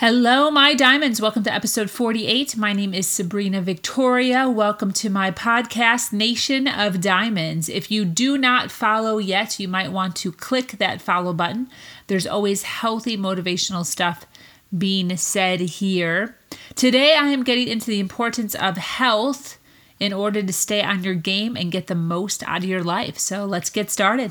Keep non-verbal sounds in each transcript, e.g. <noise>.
Hello, my diamonds. Welcome to episode 48. My name is Sabrina Victoria. Welcome to my podcast, Nation of Diamonds. If you do not follow yet, you might want to click that follow button. There's always healthy, motivational stuff being said here. Today, I am getting into the importance of health in order to stay on your game and get the most out of your life. So let's get started.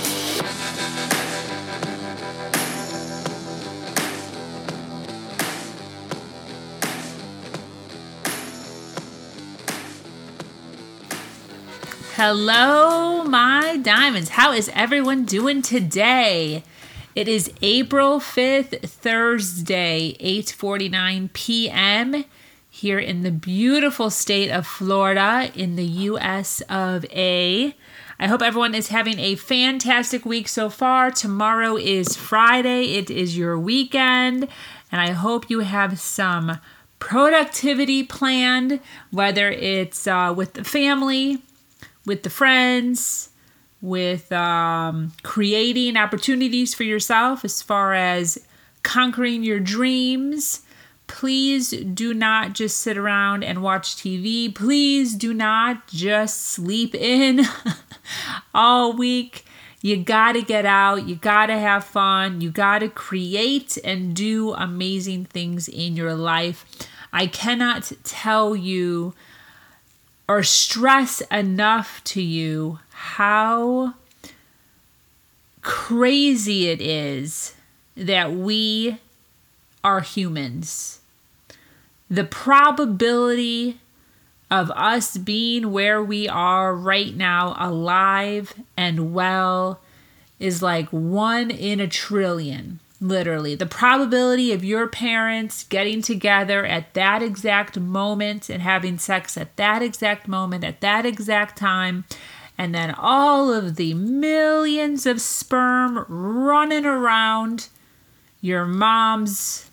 Hello, my diamonds. How is everyone doing today? It is April 5th, Thursday, 8:49 p.m. here in the beautiful state of Florida in the US of A. I hope everyone is having a fantastic week so far. Tomorrow is Friday. It is your weekend, and I hope you have some productivity planned, whether it's uh, with the family, with the friends, with um, creating opportunities for yourself as far as conquering your dreams. Please do not just sit around and watch TV. Please do not just sleep in <laughs> all week. You got to get out. You got to have fun. You got to create and do amazing things in your life. I cannot tell you or stress enough to you how crazy it is that we are humans. The probability of us being where we are right now, alive and well, is like one in a trillion literally. The probability of your parents getting together at that exact moment and having sex at that exact moment, at that exact time, and then all of the millions of sperm running around your mom's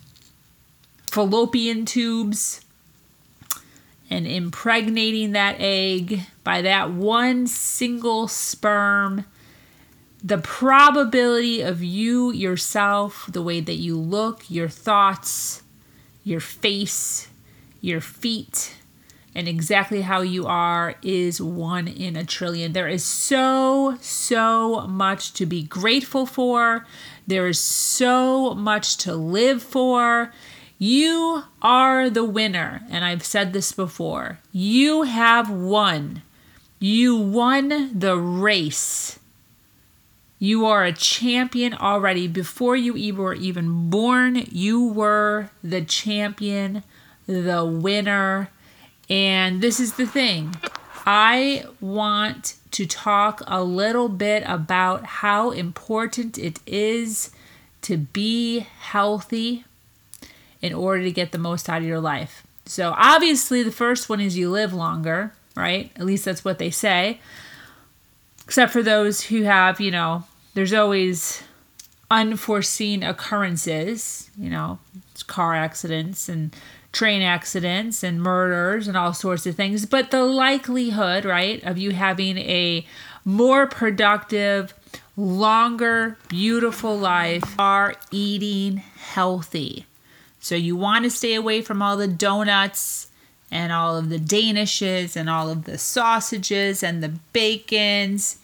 fallopian tubes and impregnating that egg by that one single sperm the probability of you yourself, the way that you look, your thoughts, your face, your feet, and exactly how you are is one in a trillion. There is so, so much to be grateful for. There is so much to live for. You are the winner. And I've said this before. You have won. You won the race you are a champion already. Before you were even born, you were the champion, the winner. And this is the thing I want to talk a little bit about how important it is to be healthy in order to get the most out of your life. So, obviously, the first one is you live longer, right? At least that's what they say except for those who have, you know, there's always unforeseen occurrences, you know, car accidents and train accidents and murders and all sorts of things. But the likelihood, right, of you having a more productive, longer, beautiful life are eating healthy. So you want to stay away from all the donuts and all of the danishes and all of the sausages and the bacons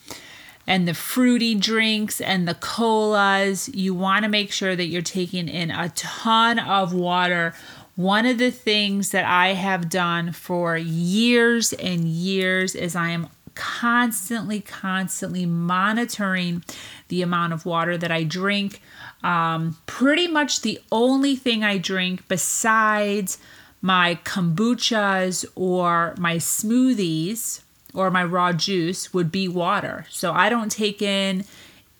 and the fruity drinks and the colas. You want to make sure that you're taking in a ton of water. One of the things that I have done for years and years is I am constantly, constantly monitoring the amount of water that I drink. Um, pretty much the only thing I drink besides my kombuchas or my smoothies or my raw juice would be water. So I don't take in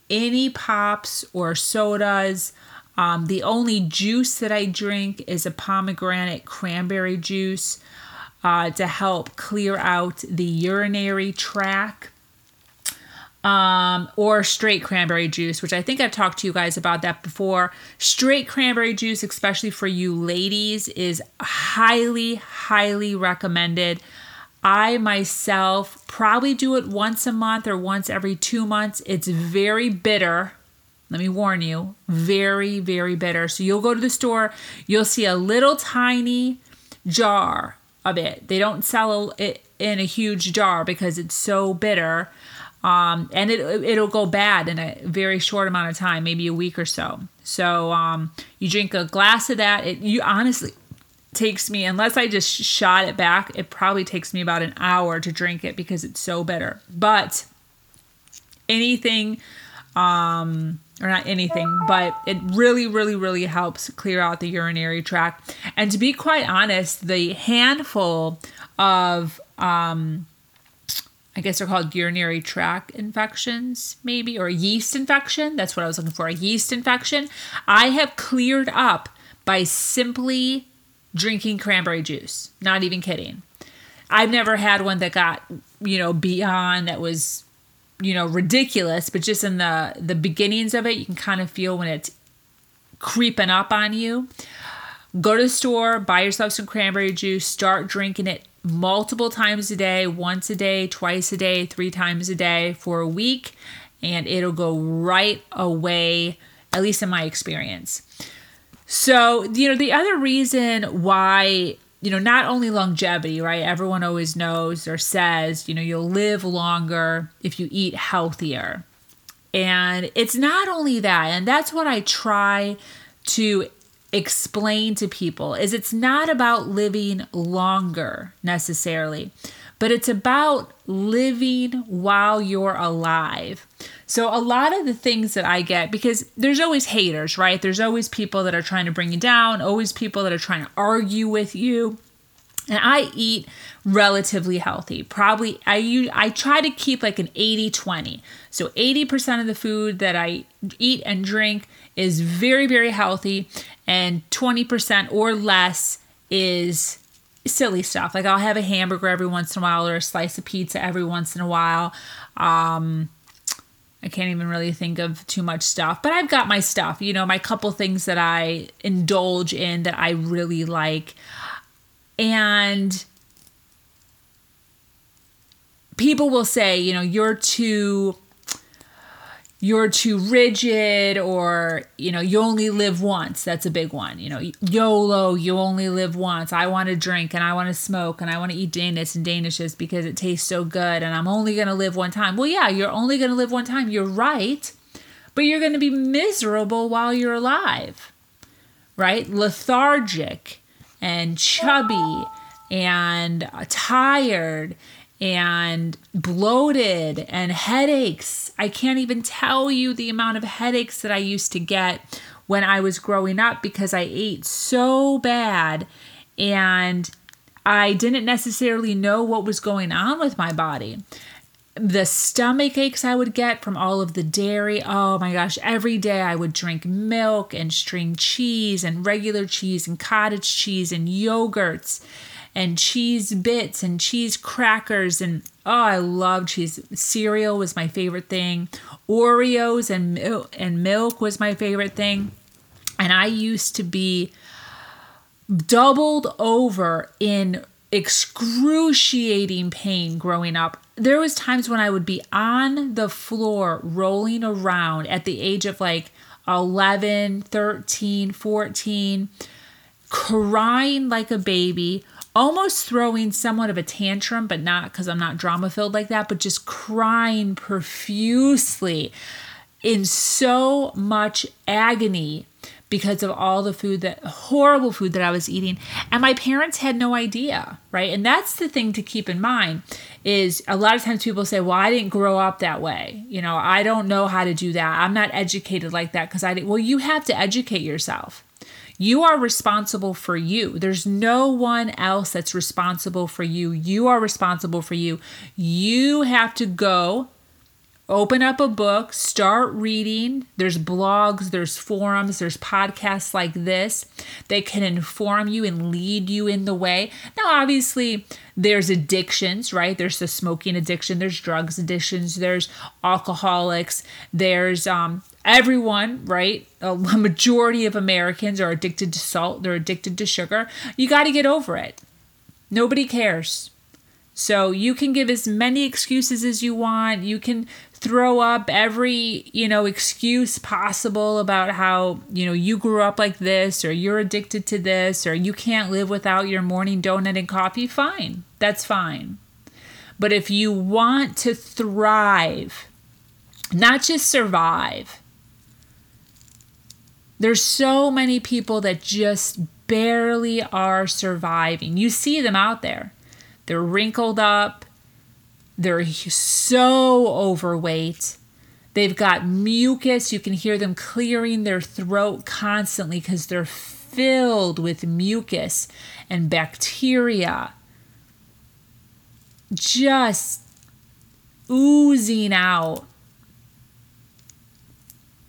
any pops or sodas. Um, the only juice that I drink is a pomegranate cranberry juice uh, to help clear out the urinary tract. Um, or straight cranberry juice, which I think I've talked to you guys about that before. Straight cranberry juice, especially for you ladies, is highly, highly recommended. I myself probably do it once a month or once every two months. It's very bitter. Let me warn you, very, very bitter. So you'll go to the store, you'll see a little tiny jar of it. They don't sell it in a huge jar because it's so bitter. Um, and it it'll go bad in a very short amount of time, maybe a week or so. So um, you drink a glass of that. It you honestly takes me unless I just shot it back, it probably takes me about an hour to drink it because it's so bitter. But anything um or not anything, but it really, really, really helps clear out the urinary tract. And to be quite honest, the handful of, um, I guess they're called urinary tract infections, maybe, or yeast infection. That's what I was looking for a yeast infection. I have cleared up by simply drinking cranberry juice. Not even kidding. I've never had one that got, you know, beyond that was, you know, ridiculous, but just in the the beginnings of it, you can kind of feel when it's creeping up on you. Go to the store, buy yourself some cranberry juice, start drinking it multiple times a day, once a day, twice a day, three times a day for a week, and it'll go right away, at least in my experience. So, you know, the other reason why, you know, not only longevity, right? Everyone always knows or says, you know, you'll live longer if you eat healthier. And it's not only that, and that's what I try to explain to people is it's not about living longer necessarily, but it's about living while you're alive. So, a lot of the things that I get, because there's always haters, right? There's always people that are trying to bring you down, always people that are trying to argue with you. And I eat relatively healthy. Probably I I try to keep like an 80-20. So 80% of the food that I eat and drink is very very healthy and 20% or less is silly stuff. Like I'll have a hamburger every once in a while or a slice of pizza every once in a while. Um, I can't even really think of too much stuff, but I've got my stuff, you know, my couple things that I indulge in that I really like. And people will say, you know, you're too you're too rigid or you know you only live once. That's a big one you know yolo you only live once. I want to drink and i want to smoke and i want to eat danish and danishes because it tastes so good and i'm only going to live one time. Well yeah you're only going to live one time. You're right but you're going to be miserable while you're alive right? Lethargic and chubby and tired and bloated and headaches. I can't even tell you the amount of headaches that I used to get when I was growing up because I ate so bad and I didn't necessarily know what was going on with my body. The stomach aches I would get from all of the dairy. Oh my gosh, every day I would drink milk and string cheese and regular cheese and cottage cheese and yogurts and cheese bits and cheese crackers and oh I love cheese. Cereal was my favorite thing. Oreos and and milk was my favorite thing. And I used to be doubled over in excruciating pain growing up. There was times when I would be on the floor rolling around at the age of like 11 13 14 crying like a baby almost throwing somewhat of a tantrum, but not because I'm not drama filled like that, but just crying profusely in so much agony because of all the food that horrible food that I was eating. And my parents had no idea right? And that's the thing to keep in mind is a lot of times people say well I didn't grow up that way. You know I don't know how to do that. I'm not educated like that cuz I didn't well you have to educate yourself you are responsible for you. There's no one else that's responsible for you. You are responsible for you. You have to go Open up a book, start reading. There's blogs, there's forums, there's podcasts like this that can inform you and lead you in the way. Now, obviously, there's addictions, right? There's the smoking addiction, there's drugs addictions, there's alcoholics, there's um, everyone, right? A majority of Americans are addicted to salt, they're addicted to sugar. You got to get over it. Nobody cares. So you can give as many excuses as you want. You can throw up every, you know, excuse possible about how, you know, you grew up like this or you're addicted to this or you can't live without your morning donut and coffee. Fine. That's fine. But if you want to thrive, not just survive, there's so many people that just barely are surviving. You see them out there. They're wrinkled up. They're so overweight. They've got mucus. You can hear them clearing their throat constantly because they're filled with mucus and bacteria. Just oozing out.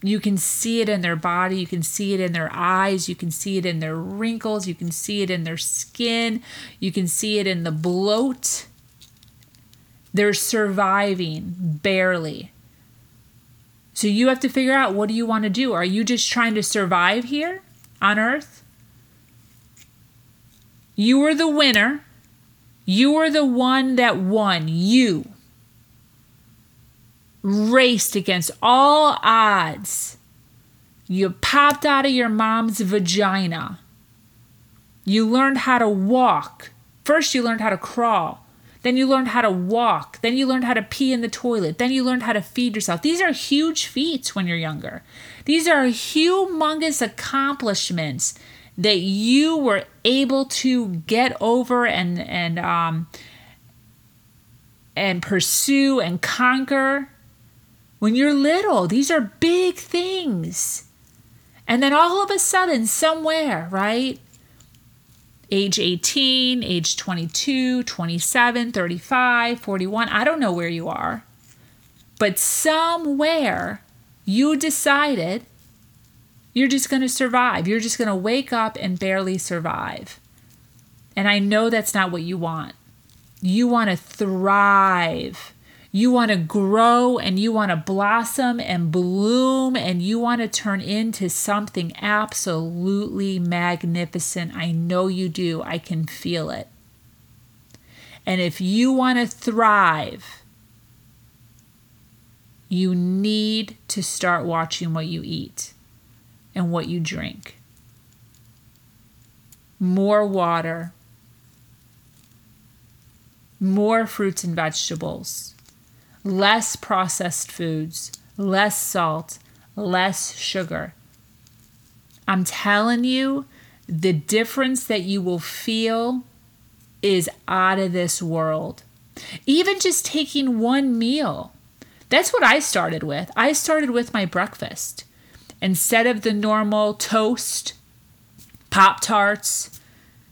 You can see it in their body, you can see it in their eyes, you can see it in their wrinkles, you can see it in their skin, you can see it in the bloat. They're surviving barely. So you have to figure out what do you want to do? Are you just trying to survive here on earth? You were the winner. You were the one that won. You raced against all odds. You popped out of your mom's vagina. You learned how to walk. First, you learned how to crawl. Then you learned how to walk. Then you learned how to pee in the toilet. Then you learned how to feed yourself. These are huge feats when you're younger. These are humongous accomplishments that you were able to get over and and um, and pursue and conquer when you're little. These are big things. And then all of a sudden, somewhere, right? Age 18, age 22, 27, 35, 41, I don't know where you are. But somewhere you decided you're just going to survive. You're just going to wake up and barely survive. And I know that's not what you want. You want to thrive. You want to grow and you want to blossom and bloom and you want to turn into something absolutely magnificent. I know you do. I can feel it. And if you want to thrive, you need to start watching what you eat and what you drink. More water, more fruits and vegetables less processed foods, less salt, less sugar. I'm telling you, the difference that you will feel is out of this world. Even just taking one meal. That's what I started with. I started with my breakfast. Instead of the normal toast, Pop Tarts,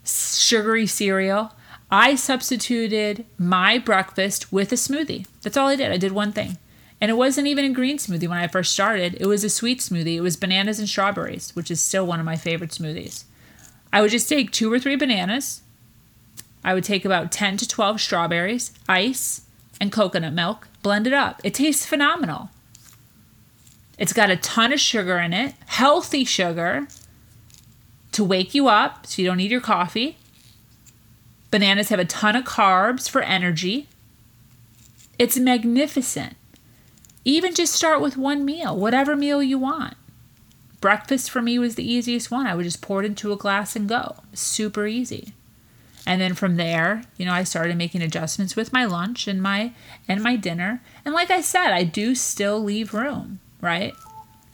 sugary cereal, I substituted my breakfast with a smoothie. That's all I did. I did one thing. And it wasn't even a green smoothie when I first started. It was a sweet smoothie. It was bananas and strawberries, which is still one of my favorite smoothies. I would just take two or three bananas. I would take about 10 to 12 strawberries, ice, and coconut milk, blend it up. It tastes phenomenal. It's got a ton of sugar in it, healthy sugar to wake you up so you don't need your coffee. Bananas have a ton of carbs for energy. It's magnificent. Even just start with one meal, whatever meal you want. Breakfast for me was the easiest one. I would just pour it into a glass and go. Super easy. And then from there, you know, I started making adjustments with my lunch and my and my dinner. And like I said, I do still leave room, right?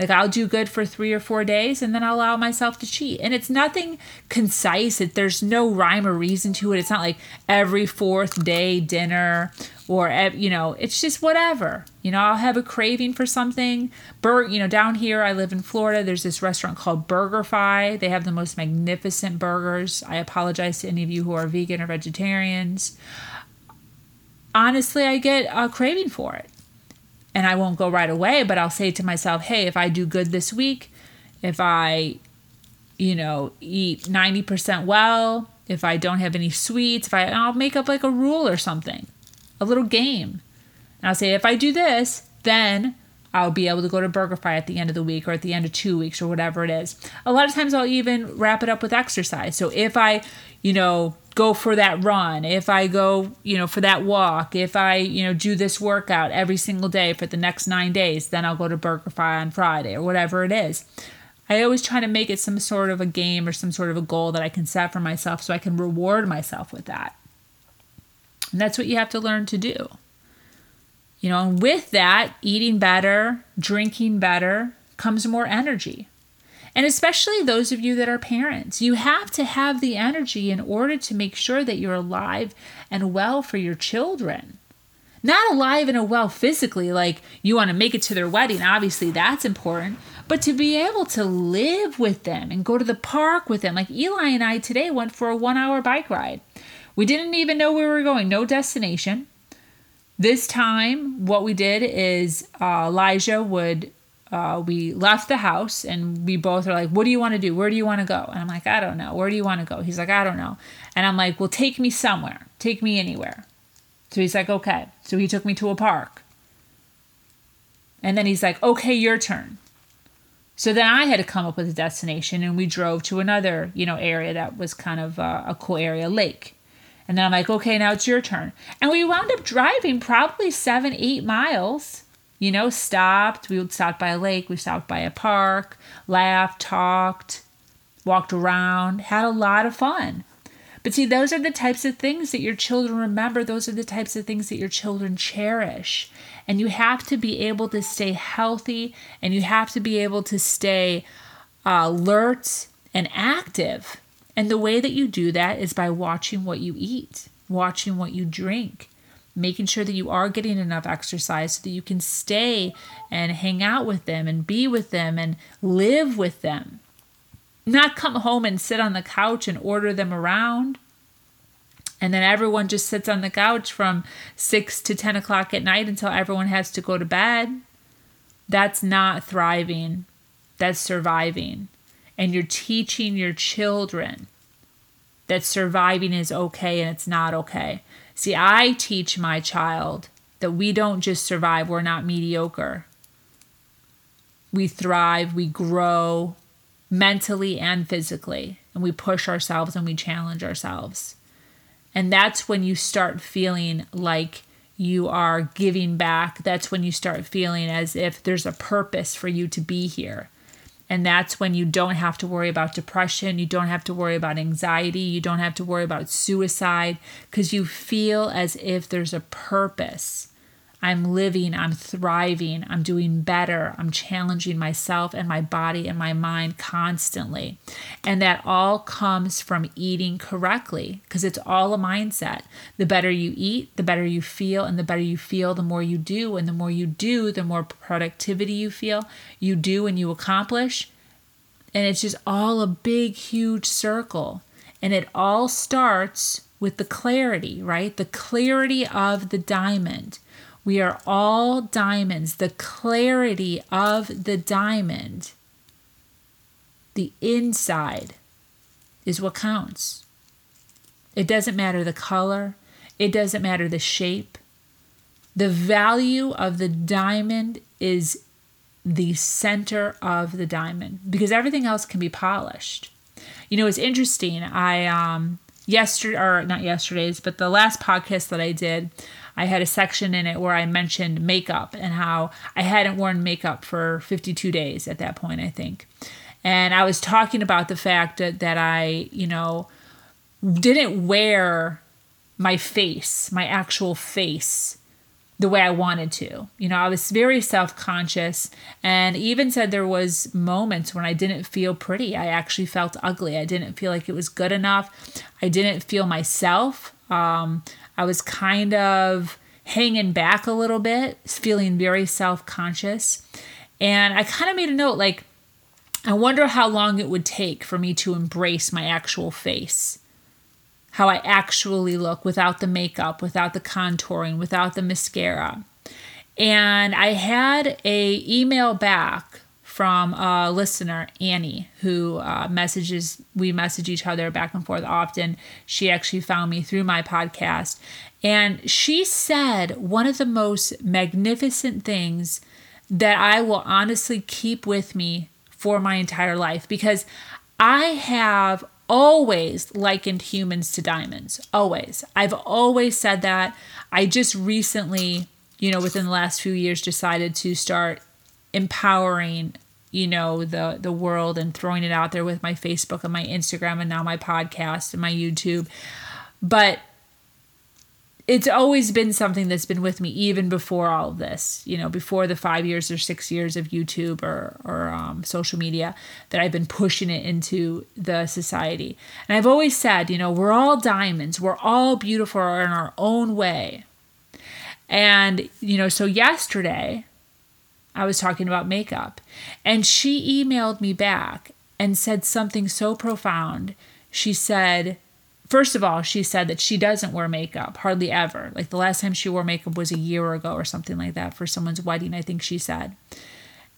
Like I'll do good for three or four days and then I'll allow myself to cheat. And it's nothing concise. It, there's no rhyme or reason to it. It's not like every fourth day dinner or, you know, it's just whatever. You know, I'll have a craving for something. Bur- you know, down here, I live in Florida. There's this restaurant called BurgerFi. They have the most magnificent burgers. I apologize to any of you who are vegan or vegetarians. Honestly, I get a craving for it and I won't go right away, but I'll say to myself, hey, if I do good this week, if I, you know, eat 90% well, if I don't have any sweets, if I, I'll make up like a rule or something, a little game. And I'll say, if I do this, then I'll be able to go to BurgerFi at the end of the week or at the end of two weeks or whatever it is. A lot of times I'll even wrap it up with exercise. So if I, you know, go for that run, if I go, you know, for that walk, if I, you know, do this workout every single day for the next nine days, then I'll go to BurgerFi on Friday or whatever it is. I always try to make it some sort of a game or some sort of a goal that I can set for myself so I can reward myself with that. And that's what you have to learn to do. You know, and with that, eating better, drinking better comes more energy. And especially those of you that are parents, you have to have the energy in order to make sure that you're alive and well for your children. Not alive and well physically, like you want to make it to their wedding, obviously that's important, but to be able to live with them and go to the park with them. Like Eli and I today went for a one hour bike ride. We didn't even know where we were going, no destination. This time, what we did is uh, Elijah would, uh, we left the house and we both are like, What do you want to do? Where do you want to go? And I'm like, I don't know. Where do you want to go? He's like, I don't know. And I'm like, Well, take me somewhere. Take me anywhere. So he's like, Okay. So he took me to a park. And then he's like, Okay, your turn. So then I had to come up with a destination and we drove to another, you know, area that was kind of uh, a cool area, lake. And then I'm like, okay, now it's your turn. And we wound up driving probably seven, eight miles. You know, stopped. We would stop by a lake. We stopped by a park, laughed, talked, walked around, had a lot of fun. But see, those are the types of things that your children remember. Those are the types of things that your children cherish. And you have to be able to stay healthy and you have to be able to stay uh, alert and active and the way that you do that is by watching what you eat, watching what you drink, making sure that you are getting enough exercise so that you can stay and hang out with them and be with them and live with them. Not come home and sit on the couch and order them around. And then everyone just sits on the couch from 6 to 10 o'clock at night until everyone has to go to bed. That's not thriving, that's surviving and you're teaching your children that surviving is okay and it's not okay. See, I teach my child that we don't just survive, we're not mediocre. We thrive, we grow mentally and physically, and we push ourselves and we challenge ourselves. And that's when you start feeling like you are giving back. That's when you start feeling as if there's a purpose for you to be here. And that's when you don't have to worry about depression. You don't have to worry about anxiety. You don't have to worry about suicide because you feel as if there's a purpose. I'm living, I'm thriving, I'm doing better, I'm challenging myself and my body and my mind constantly. And that all comes from eating correctly because it's all a mindset. The better you eat, the better you feel, and the better you feel, the more you do. And the more you do, the more productivity you feel, you do and you accomplish. And it's just all a big, huge circle. And it all starts with the clarity, right? The clarity of the diamond we are all diamonds. The clarity of the diamond, the inside, is what counts. It doesn't matter the color, it doesn't matter the shape. The value of the diamond is the center of the diamond because everything else can be polished. You know, it's interesting. I um yesterday or not yesterday's, but the last podcast that I did, I had a section in it where I mentioned makeup and how I hadn't worn makeup for 52 days at that point, I think. And I was talking about the fact that, that I, you know, didn't wear my face, my actual face, the way I wanted to. You know, I was very self-conscious and even said there was moments when I didn't feel pretty. I actually felt ugly. I didn't feel like it was good enough. I didn't feel myself. Um, I was kind of hanging back a little bit, feeling very self conscious. And I kind of made a note like, I wonder how long it would take for me to embrace my actual face, how I actually look without the makeup, without the contouring, without the mascara. And I had a email back from a listener, Annie, who uh, messages, we message each other back and forth often. She actually found me through my podcast. And she said one of the most magnificent things that I will honestly keep with me for my entire life because I have always likened humans to diamonds. Always. I've always said that. I just recently, you know, within the last few years decided to start empowering you know the the world and throwing it out there with my Facebook and my Instagram and now my podcast and my YouTube. But it's always been something that's been with me even before all of this you know before the five years or six years of youtube or, or um, social media that i've been pushing it into the society. And i've always said you know we're all diamonds. We're all beautiful in our own way. And you know so yesterday i was talking about makeup and she emailed me back and said something so profound she said First of all, she said that she doesn't wear makeup hardly ever. Like the last time she wore makeup was a year ago or something like that for someone's wedding, I think she said.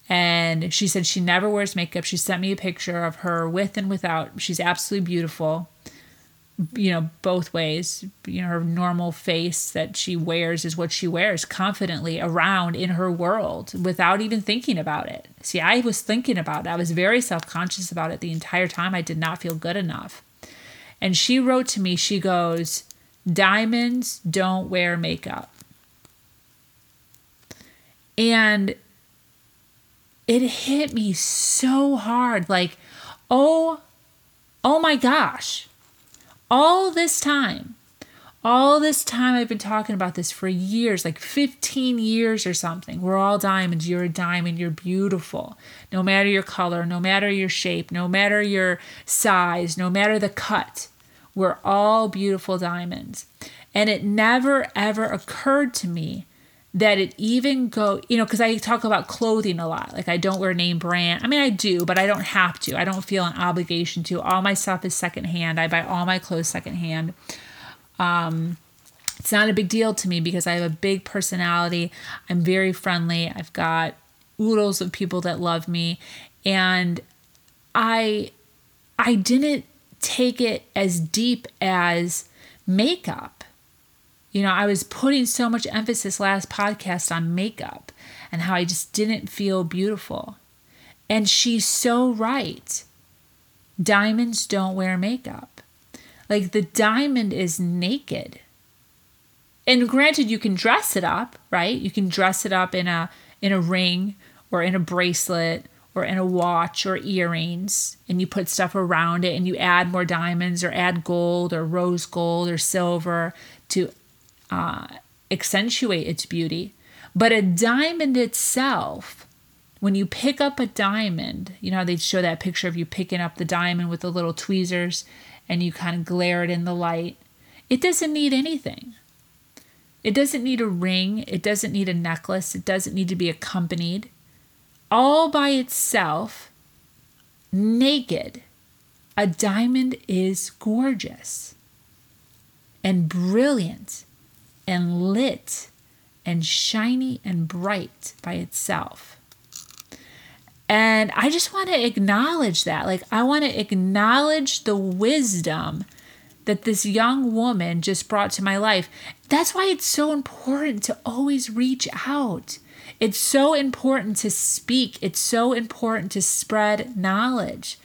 And she said she never wears makeup. She sent me a picture of her with and without. She's absolutely beautiful, you know, both ways. You know, her normal face that she wears is what she wears confidently around in her world without even thinking about it. See, I was thinking about it. I was very self conscious about it the entire time. I did not feel good enough. And she wrote to me, she goes, Diamonds don't wear makeup. And it hit me so hard. Like, oh, oh my gosh. All this time, all this time I've been talking about this for years, like 15 years or something. We're all diamonds. You're a diamond. You're beautiful. No matter your color, no matter your shape, no matter your size, no matter the cut. We're all beautiful diamonds. And it never ever occurred to me that it even go, you know, because I talk about clothing a lot. Like I don't wear name brand. I mean, I do, but I don't have to. I don't feel an obligation to. All my stuff is secondhand. I buy all my clothes secondhand. Um, it's not a big deal to me because I have a big personality. I'm very friendly. I've got oodles of people that love me, and I, I didn't take it as deep as makeup. You know, I was putting so much emphasis last podcast on makeup and how I just didn't feel beautiful. And she's so right. Diamonds don't wear makeup. Like the diamond is naked. And granted you can dress it up, right? You can dress it up in a in a ring or in a bracelet or in a watch or earrings and you put stuff around it and you add more diamonds or add gold or rose gold or silver to uh, accentuate its beauty. But a diamond itself, when you pick up a diamond, you know, they show that picture of you picking up the diamond with the little tweezers and you kind of glare it in the light. It doesn't need anything. It doesn't need a ring. It doesn't need a necklace. It doesn't need to be accompanied all by itself, naked, a diamond is gorgeous and brilliant and lit and shiny and bright by itself. And I just want to acknowledge that. Like, I want to acknowledge the wisdom that this young woman just brought to my life. That's why it's so important to always reach out. It's so important to speak, it's so important to spread knowledge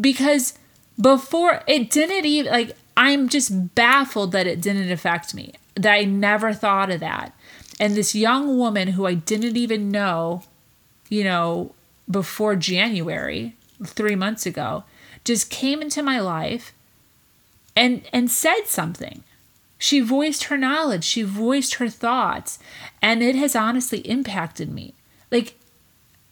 because before it didn't even like I'm just baffled that it didn't affect me. That I never thought of that. And this young woman who I didn't even know, you know, before January, 3 months ago, just came into my life and and said something she voiced her knowledge, she voiced her thoughts, and it has honestly impacted me. Like,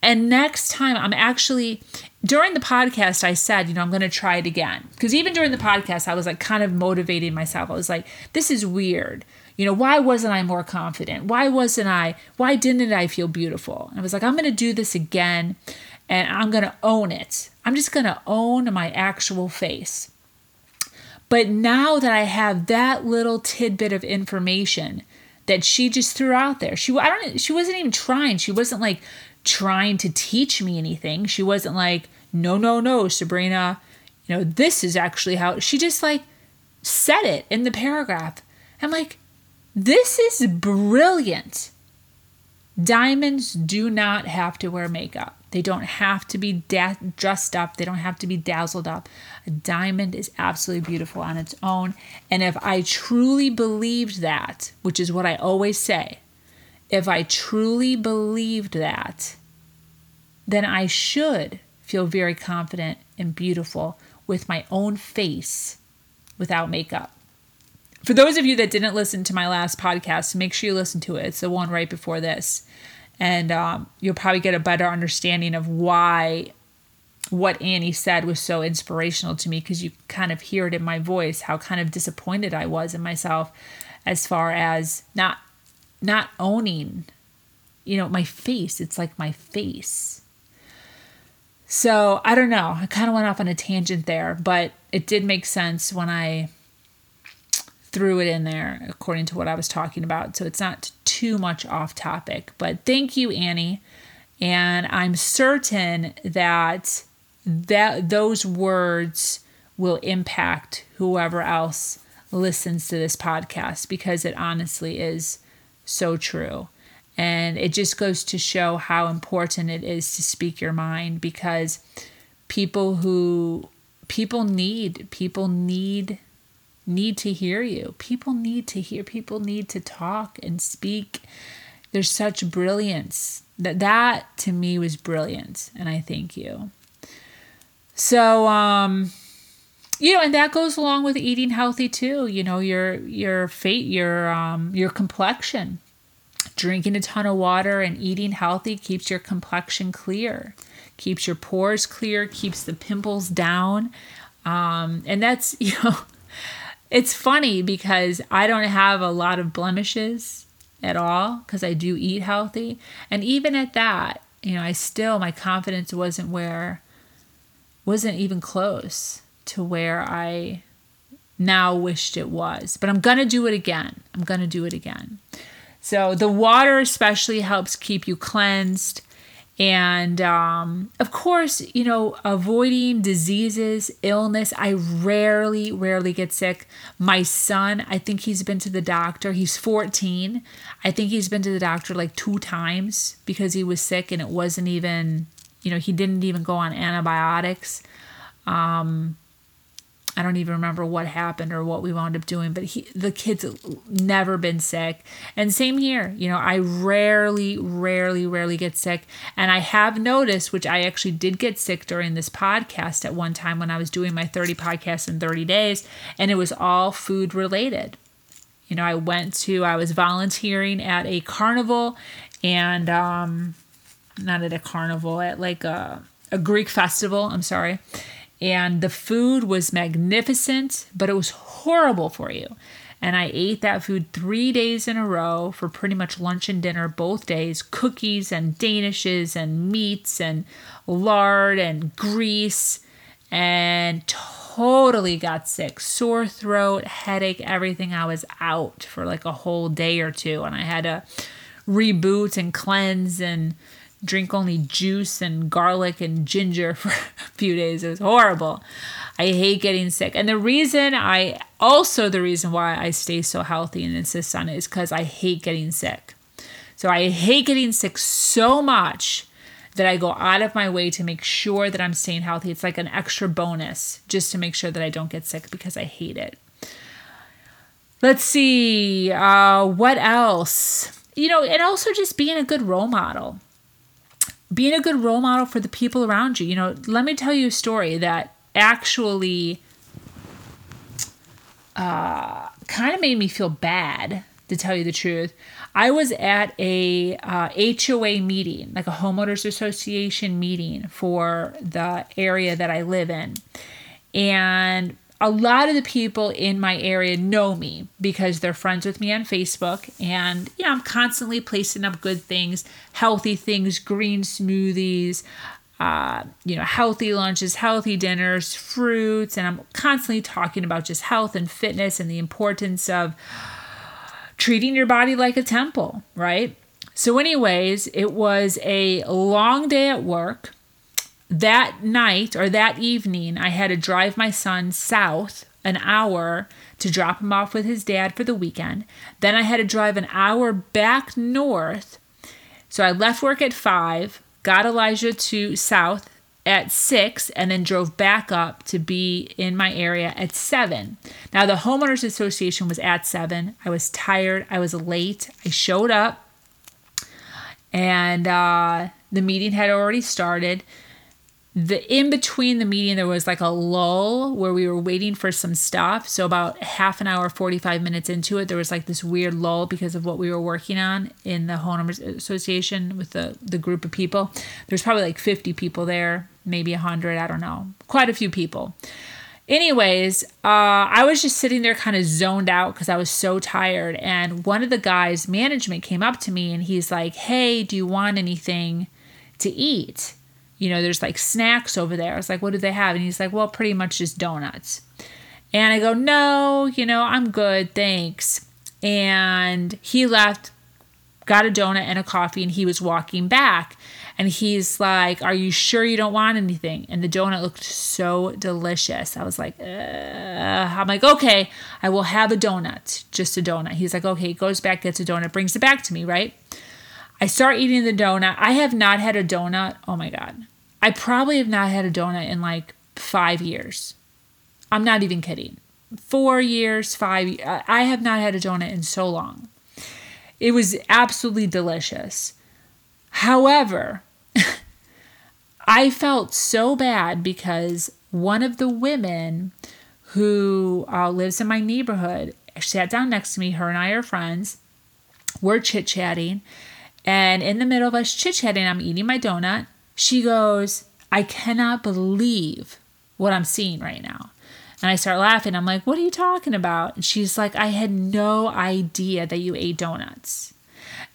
and next time I'm actually, during the podcast, I said, you know, I'm going to try it again. Because even during the podcast, I was like kind of motivating myself. I was like, this is weird. You know, why wasn't I more confident? Why wasn't I, why didn't I feel beautiful? And I was like, I'm going to do this again and I'm going to own it. I'm just going to own my actual face. But now that I have that little tidbit of information, that she just threw out there. She I don't she wasn't even trying. She wasn't like trying to teach me anything. She wasn't like, "No, no, no, Sabrina, you know, this is actually how." She just like said it in the paragraph. I'm like, "This is brilliant." Diamonds do not have to wear makeup. They don't have to be da- dressed up. They don't have to be dazzled up. A diamond is absolutely beautiful on its own. And if I truly believed that, which is what I always say, if I truly believed that, then I should feel very confident and beautiful with my own face without makeup. For those of you that didn't listen to my last podcast, make sure you listen to it. It's the one right before this. And um, you'll probably get a better understanding of why what Annie said was so inspirational to me because you kind of hear it in my voice how kind of disappointed I was in myself as far as not not owning you know my face. It's like my face. So I don't know. I kind of went off on a tangent there but it did make sense when I threw it in there according to what I was talking about. So it's not too much off topic. But thank you, Annie. And I'm certain that that those words will impact whoever else listens to this podcast because it honestly is so true. And it just goes to show how important it is to speak your mind because people who people need people need need to hear you. People need to hear, people need to talk and speak. There's such brilliance. That that to me was brilliant and I thank you. So um you know, and that goes along with eating healthy too. You know, your your fate, your um your complexion. Drinking a ton of water and eating healthy keeps your complexion clear, keeps your pores clear, keeps the pimples down. Um, and that's, <laughs> you know, it's funny because I don't have a lot of blemishes at all because I do eat healthy. And even at that, you know, I still, my confidence wasn't where, wasn't even close to where I now wished it was. But I'm going to do it again. I'm going to do it again. So the water especially helps keep you cleansed. And um, of course, you know, avoiding diseases, illness. I rarely, rarely get sick. My son, I think he's been to the doctor. He's 14. I think he's been to the doctor like two times because he was sick and it wasn't even, you know, he didn't even go on antibiotics. Um, I don't even remember what happened or what we wound up doing, but he, the kid's never been sick. And same here, you know, I rarely, rarely, rarely get sick. And I have noticed, which I actually did get sick during this podcast at one time when I was doing my 30 podcasts in 30 days, and it was all food related. You know, I went to, I was volunteering at a carnival and, um, not at a carnival, at like a, a Greek festival, I'm sorry and the food was magnificent, but it was horrible for you. And I ate that food three days in a row for pretty much lunch and dinner both days cookies and danishes and meats and lard and grease and totally got sick sore throat, headache, everything. I was out for like a whole day or two and I had to reboot and cleanse and drink only juice and garlic and ginger <laughs> for a few days. It was horrible. I hate getting sick. And the reason I also the reason why I stay so healthy and insist on it is because I hate getting sick. So I hate getting sick so much that I go out of my way to make sure that I'm staying healthy. It's like an extra bonus just to make sure that I don't get sick because I hate it. Let's see, uh, what else? You know, and also just being a good role model being a good role model for the people around you. You know, let me tell you a story that actually uh, kind of made me feel bad, to tell you the truth. I was at a uh, HOA meeting, like a homeowners association meeting for the area that I live in. And a lot of the people in my area know me because they're friends with me on Facebook. And, you know, I'm constantly placing up good things, healthy things, green smoothies, uh, you know, healthy lunches, healthy dinners, fruits. And I'm constantly talking about just health and fitness and the importance of treating your body like a temple, right? So, anyways, it was a long day at work. That night or that evening, I had to drive my son south an hour to drop him off with his dad for the weekend. Then I had to drive an hour back north. So I left work at five, got Elijah to south at six, and then drove back up to be in my area at seven. Now, the homeowners association was at seven. I was tired. I was late. I showed up, and uh, the meeting had already started the in between the meeting there was like a lull where we were waiting for some stuff. So about half an hour 45 minutes into it there was like this weird lull because of what we were working on in the homeowners association with the the group of people. There's probably like 50 people there maybe 100 i don't know quite a few people. Anyways uh, i was just sitting there kind of zoned out because i was so tired. And one of the guys management came up to me and he's like hey do you want anything to eat you know, there's like snacks over there. I was like, what do they have? And he's like, well, pretty much just donuts. And I go, no, you know, I'm good, thanks. And he left, got a donut and a coffee, and he was walking back. And he's like, Are you sure you don't want anything? And the donut looked so delicious. I was like, uh, I'm like, Okay, I will have a donut, just a donut. He's like, Okay, he goes back, gets a donut, brings it back to me, right? I start eating the donut. I have not had a donut. Oh my God. I probably have not had a donut in like five years. I'm not even kidding. Four years, five. I have not had a donut in so long. It was absolutely delicious. However, <laughs> I felt so bad because one of the women who uh, lives in my neighborhood sat down next to me. Her and I are friends. We're chit chatting. And in the middle of us chit chatting, I'm eating my donut. She goes, I cannot believe what I'm seeing right now. And I start laughing. I'm like, What are you talking about? And she's like, I had no idea that you ate donuts.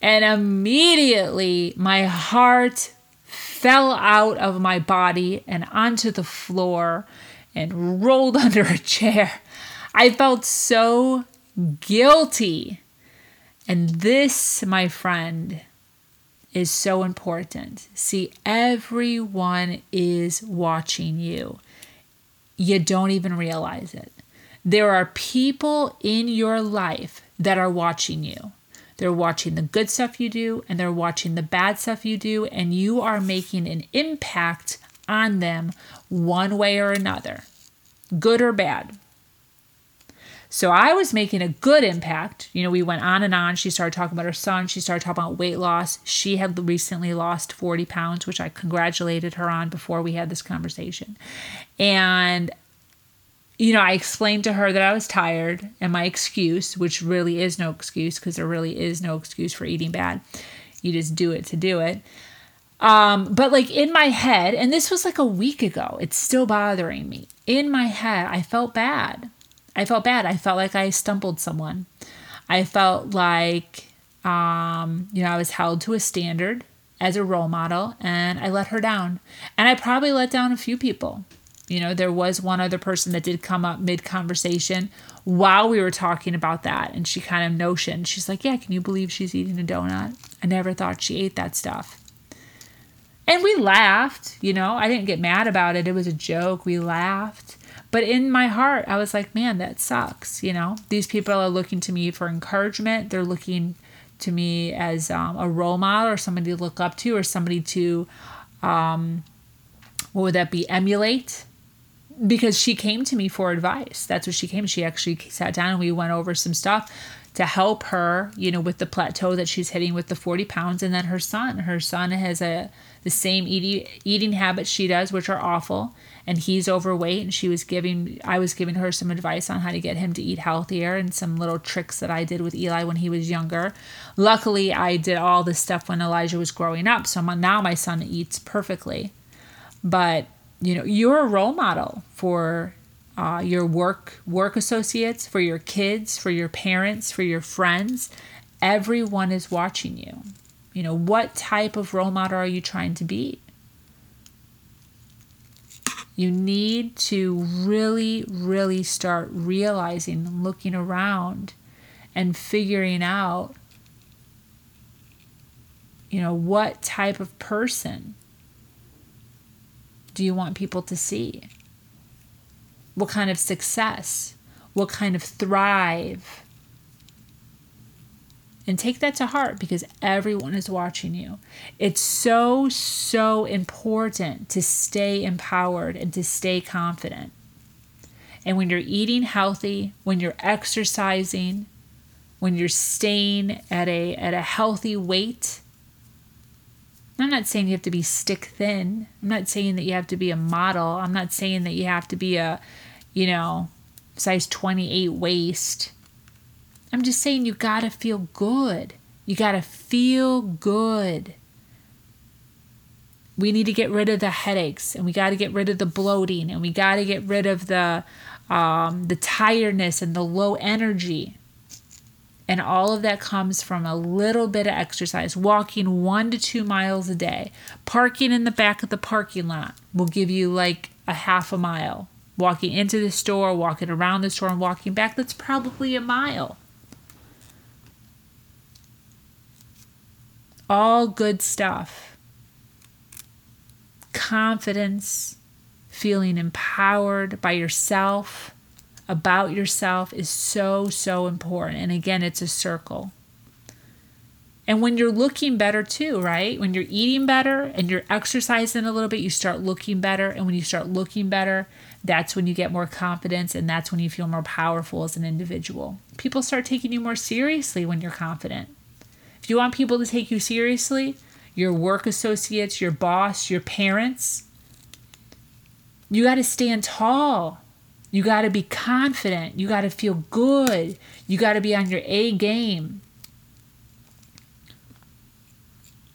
And immediately my heart fell out of my body and onto the floor and rolled <laughs> under a chair. I felt so guilty. And this, my friend, is so important. See, everyone is watching you. You don't even realize it. There are people in your life that are watching you. They're watching the good stuff you do and they're watching the bad stuff you do, and you are making an impact on them one way or another, good or bad. So I was making a good impact. You know, we went on and on. She started talking about her son. She started talking about weight loss. She had recently lost 40 pounds, which I congratulated her on before we had this conversation. And you know, I explained to her that I was tired and my excuse, which really is no excuse because there really is no excuse for eating bad. You just do it to do it. Um, but like in my head, and this was like a week ago, it's still bothering me. In my head, I felt bad. I felt bad. I felt like I stumbled someone. I felt like, um, you know, I was held to a standard as a role model and I let her down. And I probably let down a few people. You know, there was one other person that did come up mid conversation while we were talking about that. And she kind of notioned, she's like, Yeah, can you believe she's eating a donut? I never thought she ate that stuff. And we laughed, you know, I didn't get mad about it. It was a joke. We laughed. But in my heart, I was like, man, that sucks. You know, these people are looking to me for encouragement. They're looking to me as um, a role model or somebody to look up to or somebody to, um, what would that be, emulate? Because she came to me for advice. That's what she came. She actually sat down and we went over some stuff to help her, you know, with the plateau that she's hitting with the 40 pounds. And then her son, her son has a the same eating eating habits she does, which are awful and he's overweight and she was giving I was giving her some advice on how to get him to eat healthier and some little tricks that I did with Eli when he was younger. Luckily, I did all this stuff when Elijah was growing up, so now my son eats perfectly. But, you know, you're a role model for uh, your work work associates, for your kids, for your parents, for your friends. Everyone is watching you. You know, what type of role model are you trying to be? You need to really, really start realizing, looking around, and figuring out you know what type of person do you want people to see? What kind of success? What kind of thrive and take that to heart because everyone is watching you. It's so, so important to stay empowered and to stay confident. And when you're eating healthy, when you're exercising, when you're staying at a, at a healthy weight, I'm not saying you have to be stick thin. I'm not saying that you have to be a model. I'm not saying that you have to be a, you know, size 28 waist. I'm just saying you got to feel good. You got to feel good. We need to get rid of the headaches and we got to get rid of the bloating and we got to get rid of the um, the tiredness and the low energy. And all of that comes from a little bit of exercise, walking one to two miles a day. Parking in the back of the parking lot will give you like a half a mile. Walking into the store, walking around the store, and walking back, that's probably a mile. All good stuff. Confidence, feeling empowered by yourself, about yourself is so, so important. And again, it's a circle. And when you're looking better too, right? When you're eating better and you're exercising a little bit, you start looking better. And when you start looking better, that's when you get more confidence and that's when you feel more powerful as an individual. People start taking you more seriously when you're confident. If you want people to take you seriously, your work associates, your boss, your parents, you got to stand tall. You got to be confident. You got to feel good. You got to be on your A game.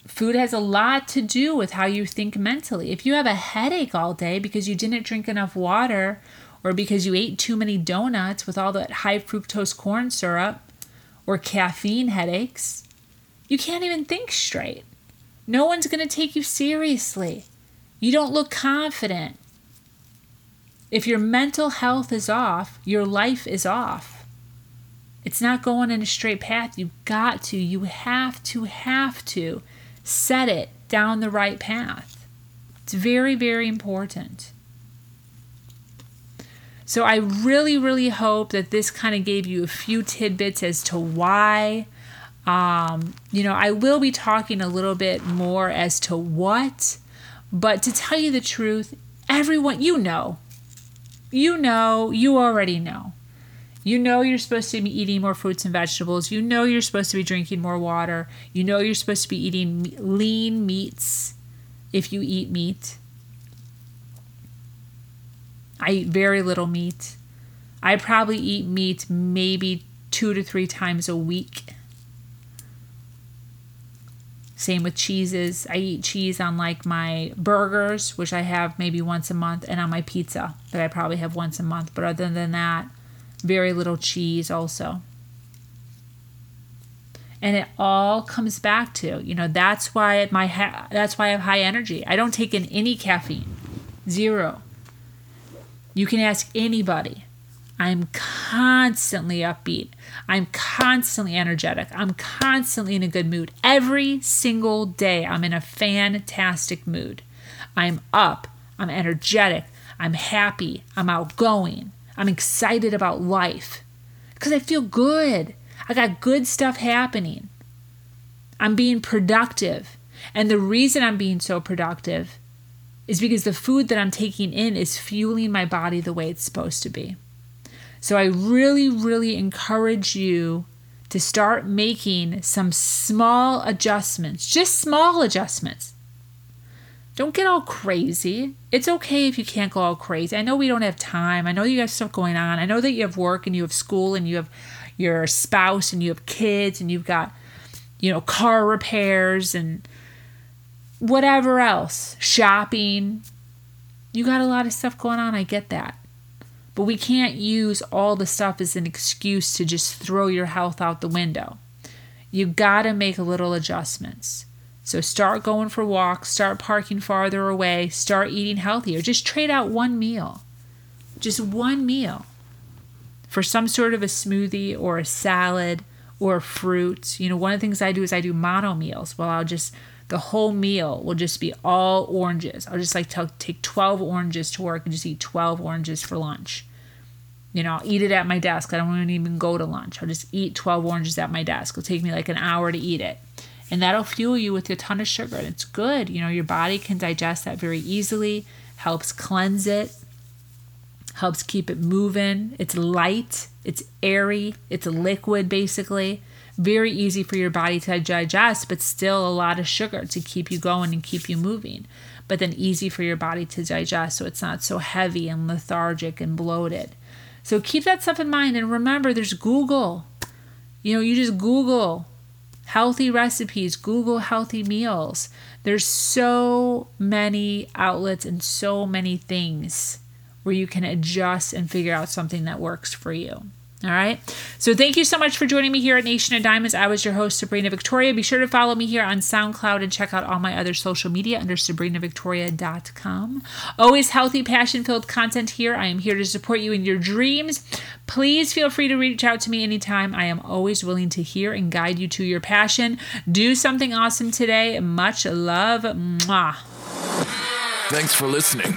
Food has a lot to do with how you think mentally. If you have a headache all day because you didn't drink enough water or because you ate too many donuts with all that high fructose corn syrup or caffeine headaches, you can't even think straight. No one's going to take you seriously. You don't look confident. If your mental health is off, your life is off. It's not going in a straight path. You've got to, you have to, have to set it down the right path. It's very, very important. So I really, really hope that this kind of gave you a few tidbits as to why um, you know, I will be talking a little bit more as to what, but to tell you the truth, everyone, you know, you know, you already know. You know you're supposed to be eating more fruits and vegetables. You know you're supposed to be drinking more water. You know you're supposed to be eating lean meats if you eat meat. I eat very little meat. I probably eat meat maybe two to three times a week. Same with cheeses. I eat cheese on like my burgers, which I have maybe once a month, and on my pizza that I probably have once a month. But other than that, very little cheese also. And it all comes back to, you know, that's why my ha- that's why I have high energy. I don't take in any caffeine. Zero. You can ask anybody. I'm constantly upbeat. I'm constantly energetic. I'm constantly in a good mood. Every single day, I'm in a fantastic mood. I'm up. I'm energetic. I'm happy. I'm outgoing. I'm excited about life because I feel good. I got good stuff happening. I'm being productive. And the reason I'm being so productive is because the food that I'm taking in is fueling my body the way it's supposed to be. So I really, really encourage you to start making some small adjustments, just small adjustments. Don't get all crazy. It's okay if you can't go all crazy. I know we don't have time. I know you have stuff going on. I know that you have work and you have school and you have your spouse and you have kids and you've got, you know, car repairs and whatever else, shopping. You got a lot of stuff going on. I get that. But we can't use all the stuff as an excuse to just throw your health out the window. You got to make little adjustments. So start going for walks, start parking farther away, start eating healthier. Just trade out one meal. Just one meal. for some sort of a smoothie or a salad or fruit. You know, one of the things I do is I do mono meals. Well, I'll just the whole meal will just be all oranges. I'll just like t- take 12 oranges to work and just eat 12 oranges for lunch. You know, I'll eat it at my desk. I don't even go to lunch. I'll just eat 12 oranges at my desk. It'll take me like an hour to eat it. And that'll fuel you with a ton of sugar. And it's good. You know, your body can digest that very easily, helps cleanse it, helps keep it moving. It's light, it's airy, it's liquid basically very easy for your body to digest, but still a lot of sugar to keep you going and keep you moving. But then easy for your body to digest so it's not so heavy and lethargic and bloated. So keep that stuff in mind and remember there's Google. You know, you just Google healthy recipes, Google healthy meals. There's so many outlets and so many things where you can adjust and figure out something that works for you. All right. So thank you so much for joining me here at Nation of Diamonds. I was your host, Sabrina Victoria. Be sure to follow me here on SoundCloud and check out all my other social media under sabrinavictoria.com. Always healthy, passion filled content here. I am here to support you in your dreams. Please feel free to reach out to me anytime. I am always willing to hear and guide you to your passion. Do something awesome today. Much love. Mwah. Thanks for listening.